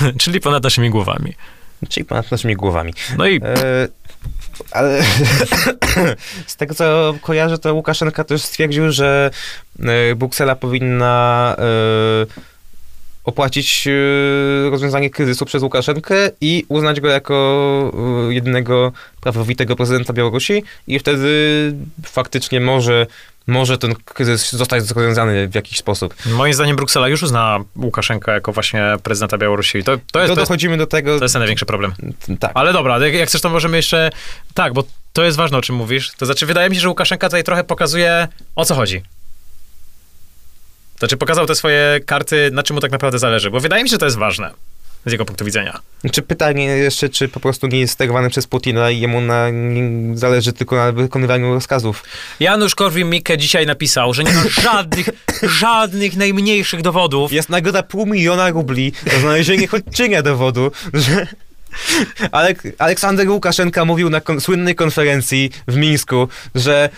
Czyli ponad naszymi głowami. Czyli ponad naszymi głowami. No i E, ale z tego, co kojarzę, to Łukaszenka też stwierdził, że e, Bruksela powinna e, opłacić e, rozwiązanie kryzysu przez Łukaszenkę i uznać go jako e, jedynego prawowitego prezydenta Białorusi i wtedy faktycznie może, może ten kryzys zostać rozwiązany w jakiś sposób. moim zdaniem Bruksela już uzna Łukaszenkę jako właśnie prezydenta Białorusi. To, to, jest, To dochodzimy do tego, to jest ten największy problem. tak. Ale dobra, jak jak chcesz, to możemy jeszcze... Tak, bo to jest ważne, o czym mówisz. To znaczy, wydaje mi się, że Łukaszenka tutaj trochę pokazuje, o co chodzi. Znaczy, pokazał te swoje karty, na czym mu tak naprawdę zależy, bo wydaje mi się, że to jest ważne z jego punktu widzenia. Czy pytanie jeszcze, czy po prostu nie jest sterowany przez Putina i jemu na, nie, zależy tylko na wykonywaniu rozkazów? Janusz Korwin-Mikke dzisiaj napisał, że nie ma żadnych, żadnych najmniejszych dowodów. Jest nagroda pół miliona rubli za znalezienie choć cienia dowodu, że... Alek Aleksander Łukaszenka mówił na kon słynnej konferencji w Mińsku, że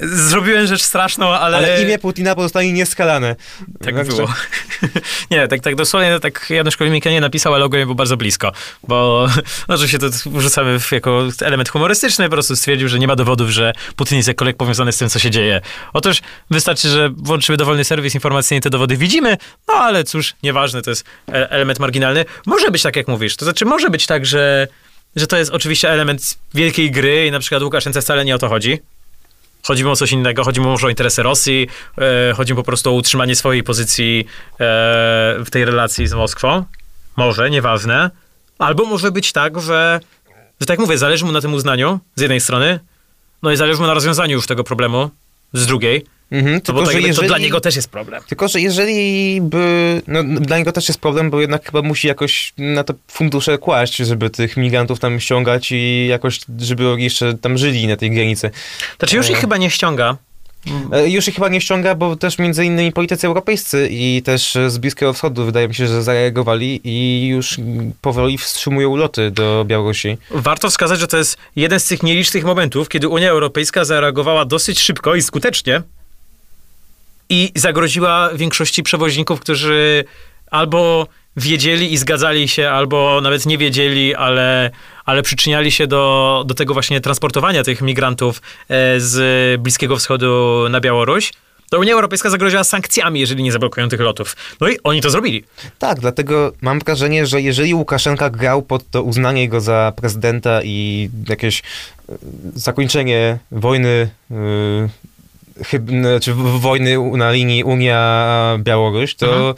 Zrobiłem rzecz straszną, ale... ale imię Putina pozostanie nieskalane. Tak Także- było. nie, tak, tak dosłownie tak Janusz Korwin-Mikke nie napisał, ale ogólnie był bardzo blisko, bo no, oczywiście to wrzucamy w, jako element humorystyczny, po prostu stwierdził, że nie ma dowodów, że Putin jest jakkolwiek powiązany z tym, co się dzieje. Otóż wystarczy, że włączymy dowolny serwis informacyjny, te dowody widzimy, no ale cóż, nieważne, to jest e- element marginalny. Może być tak, jak mówisz, to znaczy może być tak, że, że to jest oczywiście element wielkiej gry i na przykład Łukaszence wcale nie o to chodzi. Chodzi mu o coś innego, chodzi mu może o interesy Rosji, e, chodzi mu po prostu o utrzymanie swojej pozycji e, w tej relacji z Moskwą. Może, nieważne. Albo może być tak, że, że tak mówię, zależy mu na tym uznaniu z jednej strony, no i zależy mu na rozwiązaniu już tego problemu z drugiej, Mhm, no tylko, bo że tak, jeżeli... to dla niego też jest problem. Tylko, że jeżeli by... No, dla niego też jest problem, bo jednak chyba musi jakoś na to fundusze kłaść, żeby tych migrantów tam ściągać i jakoś, żeby jeszcze tam żyli na tej granicy. Znaczy już ich E. chyba nie ściąga. E, Już ich chyba nie ściąga, bo też między innymi politycy europejscy i też z Bliskiego Wschodu wydaje mi się, że zareagowali i już powoli wstrzymują loty do Białorusi. Warto wskazać, że to jest jeden z tych nielicznych momentów, kiedy Unia Europejska zareagowała dosyć szybko i skutecznie i zagroziła większości przewoźników, którzy albo wiedzieli i zgadzali się, albo nawet nie wiedzieli, ale, ale przyczyniali się do, do tego właśnie transportowania tych migrantów e, z Bliskiego Wschodu na Białoruś. To Unia Europejska zagroziła sankcjami, jeżeli nie zablokują tych lotów. No i oni to zrobili. Tak, dlatego mam wrażenie, że jeżeli Łukaszenka grał pod to uznanie go za prezydenta i jakieś e, zakończenie wojny, yy, chyb, znaczy wojny na linii Unia-Białoruś, to Mhm.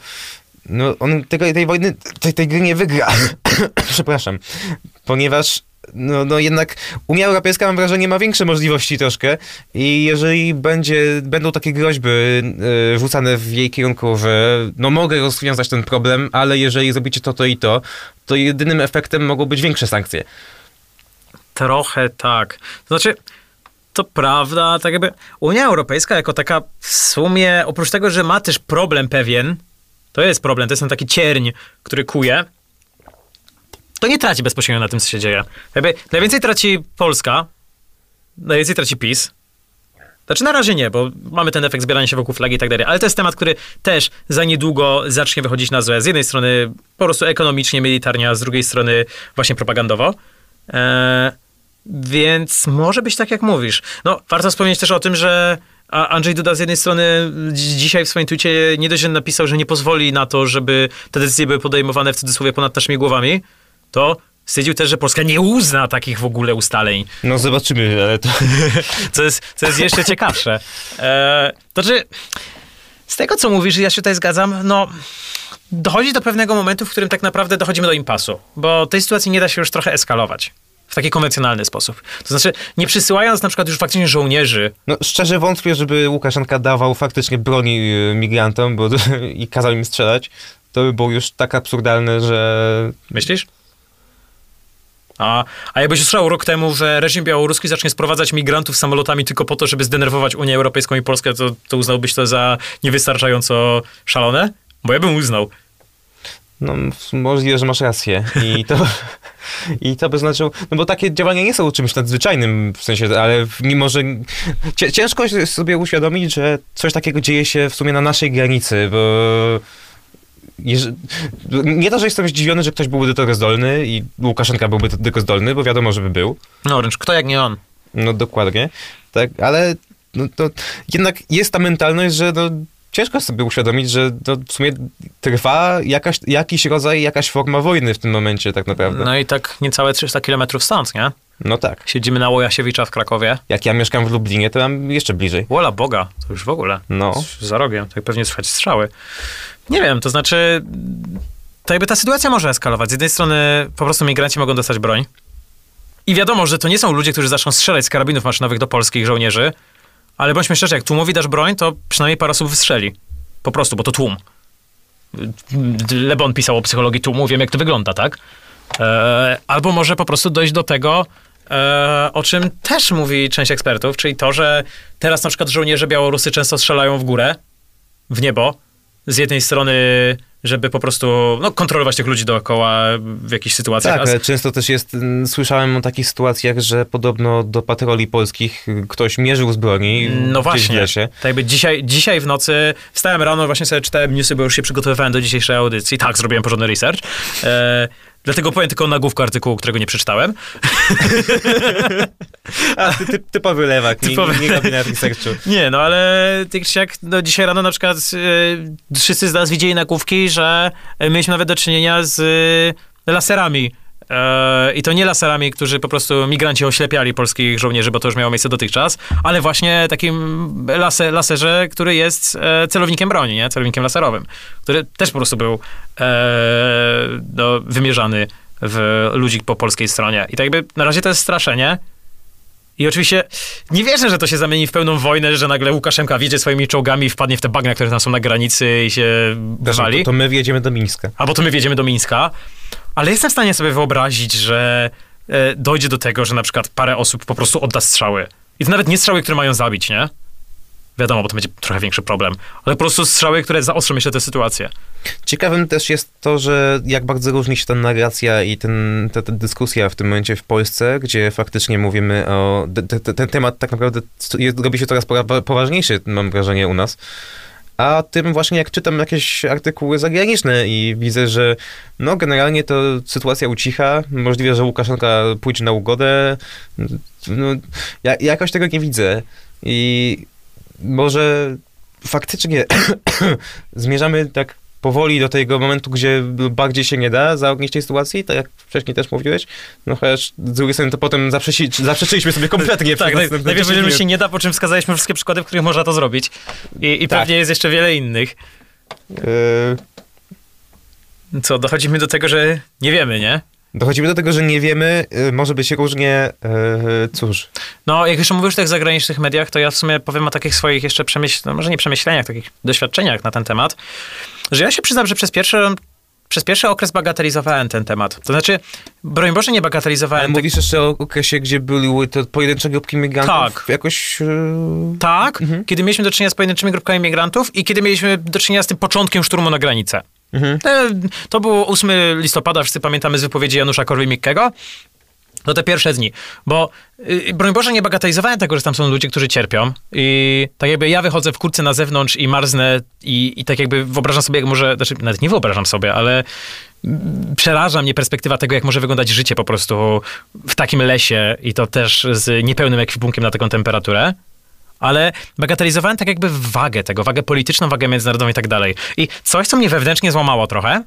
no, on tego, tej wojny, tej, tej gry nie wygra. Przepraszam. Ponieważ no, no jednak Unia Europejska, mam wrażenie, ma większe możliwości troszkę i jeżeli będzie, będą takie groźby y, rzucane w jej kierunku, że no mogę rozwiązać ten problem, ale jeżeli zrobicie to, to i to, to jedynym efektem mogą być większe sankcje. Trochę tak. Znaczy, to prawda, tak jakby Unia Europejska jako taka w sumie, oprócz tego, że ma też problem pewien, to jest problem, to jest ten taki cierń, który kuje, to nie traci bezpośrednio na tym, co się dzieje. Jakby najwięcej traci Polska, najwięcej traci PiS. Znaczy na razie nie, bo mamy ten efekt zbierania się wokół flagi i tak dalej, ale to jest temat, który też za niedługo zacznie wychodzić na złe. Z jednej strony po prostu ekonomicznie, militarnie, a z drugiej strony właśnie propagandowo. E, więc może być tak, jak mówisz. No, warto wspomnieć też o tym, że Andrzej Duda z jednej strony dzi- dzisiaj w swoim tweetie nie dość, że napisał, że nie pozwoli na to, żeby te decyzje były podejmowane w cudzysłowie ponad naszymi głowami, to stwierdził też, że Polska nie uzna takich w ogóle ustaleń. No zobaczymy, ale to... Co jest, co jest jeszcze ciekawsze. E, to znaczy, z tego co mówisz, ja się tutaj zgadzam, no dochodzi do pewnego momentu, w którym tak naprawdę dochodzimy do impasu, bo tej sytuacji nie da się już trochę eskalować. W taki konwencjonalny sposób. To znaczy, nie przysyłając na przykład już faktycznie żołnierzy, No szczerze wątpię, żeby Łukaszenka dawał faktycznie broni y, migrantom bo, i kazał im strzelać. To by było już tak absurdalne, że myślisz? A, a jakbyś usłyszał rok temu, że reżim białoruski zacznie sprowadzać migrantów samolotami tylko po to, żeby zdenerwować Unię Europejską i Polskę, to, to uznałbyś to za niewystarczająco szalone? Bo ja bym uznał. No, możliwe, że masz rację. I to, i to by znaczyło, no bo takie działania nie są czymś nadzwyczajnym, w sensie, ale mimo, że ciężko jest sobie uświadomić, że coś takiego dzieje się w sumie na naszej granicy, bo nie to, że jestem zdziwiony, że ktoś byłby do tego zdolny i Łukaszenka byłby do tego zdolny, bo wiadomo, żeby był. No wręcz, kto jak nie on. No dokładnie, tak, ale no, to jednak jest ta mentalność, że no, ciężko sobie uświadomić, że to w sumie trwa jakaś, jakiś rodzaj, jakaś forma wojny w tym momencie tak naprawdę. No i tak niecałe 300 kilometrów stąd, nie? No tak. Siedzimy na Łojasiewicza w Krakowie. Jak ja mieszkam w Lublinie, to mam jeszcze bliżej. Wola Boga, to już w ogóle. No. Za rogiem, tak pewnie słychać strzały. Nie wiem, to znaczy, to jakby ta sytuacja może eskalować. Z jednej strony po prostu migranci mogą dostać broń. I wiadomo, że to nie są ludzie, którzy zaczną strzelać z karabinów maszynowych do polskich żołnierzy, ale bądźmy szczerzy, jak tłumowi dasz broń, to przynajmniej parę osób wystrzeli. Po prostu, bo to tłum. Lebon pisał o psychologii tłumu, wiem jak to wygląda, tak? E, albo może po prostu dojść do tego, e, o czym też mówi część ekspertów, czyli to, że teraz na przykład żołnierze białorusy często strzelają w górę, w niebo, z jednej strony, żeby po prostu no, kontrolować tych ludzi dookoła w jakichś sytuacjach. Tak, ale często też jest, słyszałem o takich sytuacjach, że podobno do patroli polskich ktoś mierzył z broni No właśnie, w lesie. tak jakby dzisiaj, dzisiaj w nocy wstałem rano, właśnie sobie czytałem newsy, bo już się przygotowywałem do dzisiejszej audycji. Tak, zrobiłem porządny research. E, Dlatego powiem tylko nagłówkę artykułu, którego nie przeczytałem. A, ty, ty, typowy lewak, typowy... nie, nie robi na researchu. Nie, no ale tak jak no, dzisiaj rano na przykład e, wszyscy z nas widzieli nagłówki, że mieliśmy nawet do czynienia z e, laserami I to nie laserami, którzy po prostu migranci oślepiali polskich żołnierzy, bo to już miało miejsce dotychczas, ale właśnie takim laser, laserze, który jest e, celownikiem broni, nie? celownikiem laserowym, który też po prostu był e, no, wymierzany w ludzi po polskiej stronie. I tak jakby na razie to jest straszenie. I oczywiście nie wierzę, że to się zamieni w pełną wojnę, że nagle Łukaszenka wjedzie swoimi czołgami i wpadnie w te bagna, które tam są na granicy i się wywali. To, to my wjedziemy do Mińska. Albo to my wjedziemy do Mińska. Ale jestem w stanie sobie wyobrazić, że e, dojdzie do tego, że na przykład parę osób po prostu odda strzały. I to nawet nie strzały, które mają zabić, nie? Wiadomo, bo to będzie trochę większy problem. Ale po prostu strzały, które zaostrzą jeszcze tę sytuację. Ciekawym też jest to, że jak bardzo różni się ta narracja i ten, ta, ta dyskusja w tym momencie w Polsce, gdzie faktycznie mówimy o... ten temat tak naprawdę jest, robi się coraz poważniejszy, mam wrażenie, u nas a tym właśnie jak czytam jakieś artykuły zagraniczne i widzę, że no generalnie to sytuacja ucicha, możliwe, że Łukaszenka pójdzie na ugodę, no, ja, jakoś tego nie widzę. I może faktycznie zmierzamy tak powoli do tego momentu, gdzie bardziej się nie da zaognić tej sytuacji, tak jak wcześniej też mówiłeś, no chociaż z drugiej strony to potem zaprzeci, zaprzeczyliśmy sobie kompletnie. tak, naj, najpierw powiedzieliśmy się nie da, po czym wskazaliśmy wszystkie przykłady, w których można to zrobić. I, i tak. pewnie jest jeszcze wiele innych. Yy... Co, dochodzimy do tego, że nie wiemy, nie? Dochodzimy do tego, że nie wiemy, y, może być różnie, yy, cóż. No, jak już mówisz o tych zagranicznych mediach, to ja w sumie powiem o takich swoich jeszcze przemyśleniach, no może nie przemyśleniach, takich doświadczeniach na ten temat, że ja się przyznam, że przez pierwszy, przez pierwszy okres bagatelizowałem ten temat. To znaczy, broń Boże, nie bagatelizowałem. Ale mówisz jeszcze o okresie, gdzie były te pojedyncze grupki migrantów? Tak. Jakoś... Yy... Tak, mhm. kiedy mieliśmy do czynienia z pojedynczymi grupkami migrantów i kiedy mieliśmy do czynienia z tym początkiem szturmu na granicę. Mhm. To było 8 listopada, wszyscy pamiętamy z wypowiedzi Janusza Korwin-Mikkego. To te pierwsze dni, bo yy, broń Boże nie bagatelizowałem tego, że tam są ludzie, którzy cierpią i tak jakby ja wychodzę w kurce na zewnątrz i marznę i, i tak jakby wyobrażam sobie, jak może, znaczy nawet nie wyobrażam sobie, ale przeraża mnie perspektywa tego, jak może wyglądać życie po prostu w takim lesie i to też z niepełnym ekwipunkiem na taką temperaturę ale bagatelizowałem tak jakby wagę tego, wagę polityczną, wagę międzynarodową i tak dalej. I coś, co mnie wewnętrznie złamało trochę,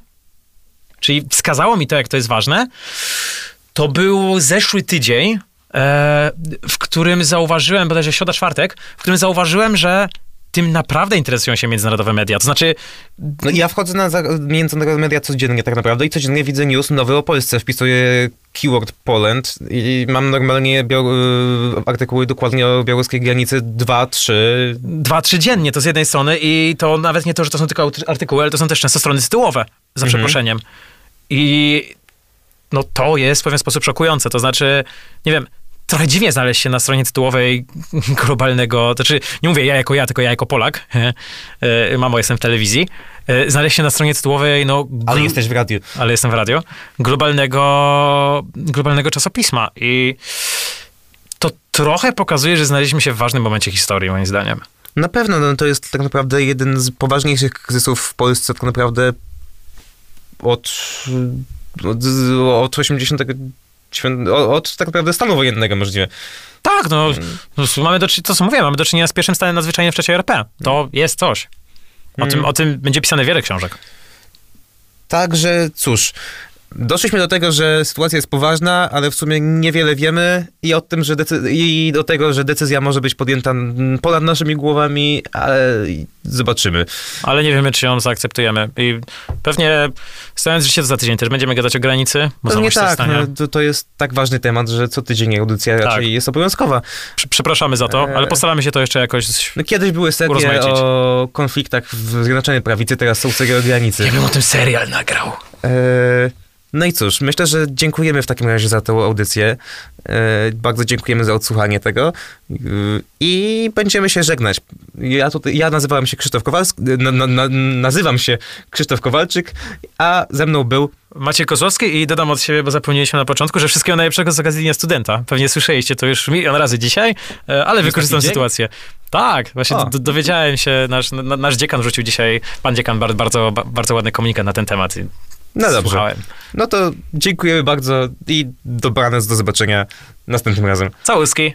czyli wskazało mi to, jak to jest ważne, to był zeszły tydzień, e, w którym zauważyłem, bodajże środa, czwartek, w którym zauważyłem, że tym naprawdę interesują się międzynarodowe media. To znaczy... No ja wchodzę na międzynarodowe media codziennie tak naprawdę i codziennie widzę news nowy o Polsce. Wpisuję keyword Poland i mam normalnie artykuły dokładnie o białoruskiej granicy 2-3. 2-3 dziennie to z jednej strony i to nawet nie to, że to są tylko artykuły, ale to są też często strony tytułowe, za mhm. przeproszeniem. I no to jest w pewien sposób szokujące. To znaczy, nie wiem, trochę dziwnie znaleźć się na stronie tytułowej globalnego, to znaczy, nie mówię ja jako ja, tylko ja jako Polak, e, mamo, jestem w telewizji, e, znaleźć się na stronie tytułowej, no... Ale jesteś w radiu. ale jestem w radio, globalnego, globalnego czasopisma i to trochę pokazuje, że znaleźliśmy się w ważnym momencie historii, moim zdaniem. Na pewno, no, to jest tak naprawdę jeden z poważniejszych kryzysów w Polsce, tak naprawdę od, od, od 89, od tak naprawdę stanu wojennego możliwe. Tak, no, no mamy do, to co mówiłem, mamy do czynienia z pierwszym stanem nadzwyczajnym w trzeciej RP. To jest coś. O, Mm. tym, o tym będzie pisane wiele książek. Także cóż, doszliśmy do tego, że sytuacja jest poważna, ale w sumie niewiele wiemy i o tym, że decy- i do tego, że decyzja może być podjęta ponad naszymi głowami, ale zobaczymy. Ale nie wiemy, czy ją zaakceptujemy. I pewnie, stając życie za tydzień też będziemy gadać o granicy, bo znowu się tak, no, to, to jest tak ważny temat, że co tydzień audycja Tak. raczej jest obowiązkowa. Prze- Przepraszamy za to, Eee. ale postaramy się to jeszcze jakoś... No, kiedyś były serie o konfliktach w Zjednoczonej Prawicy, teraz są serie o granicy. bym o tym serial nagrał. E, no i cóż, myślę, że dziękujemy w takim razie za tę audycję. E, bardzo dziękujemy za odsłuchanie tego E, i będziemy się żegnać. Ja, tutaj, ja nazywałem się Krzysztof Kowalski, na, na, na, nazywam się Krzysztof Kowalczyk, a ze mną był Maciej Kozłowski i dodam od siebie, bo zapomnieliśmy na początku, że wszystkiego najlepszego z okazji Dnia Studenta. Pewnie słyszeliście to już milion razy dzisiaj, e, ale wykorzystam sytuację. Tak, właśnie O. dowiedziałem się, nasz, na, nasz dziekan wrzucił dzisiaj, pan dziekan bardzo, bardzo ładny komunikat na ten temat. No dobrze. Słuchałem. No to dziękujemy bardzo i dobranoc, do zobaczenia następnym razem. Całuski.